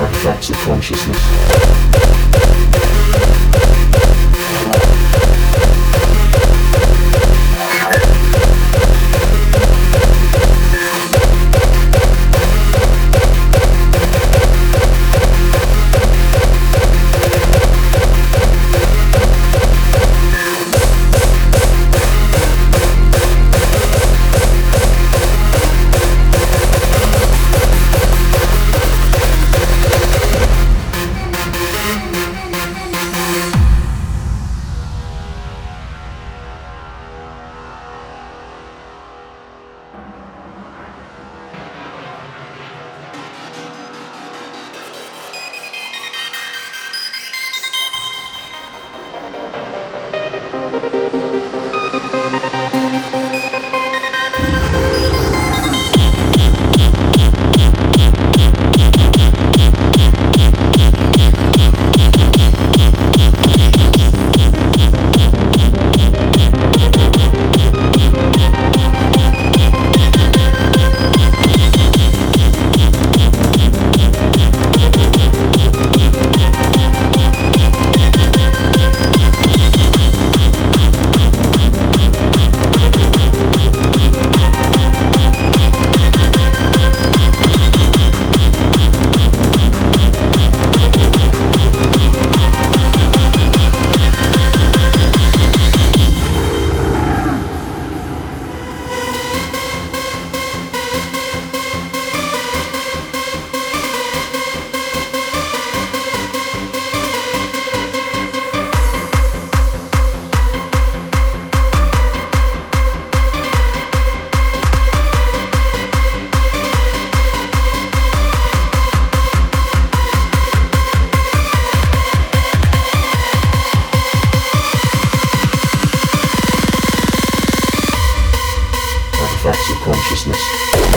artifacts of consciousness. of consciousness.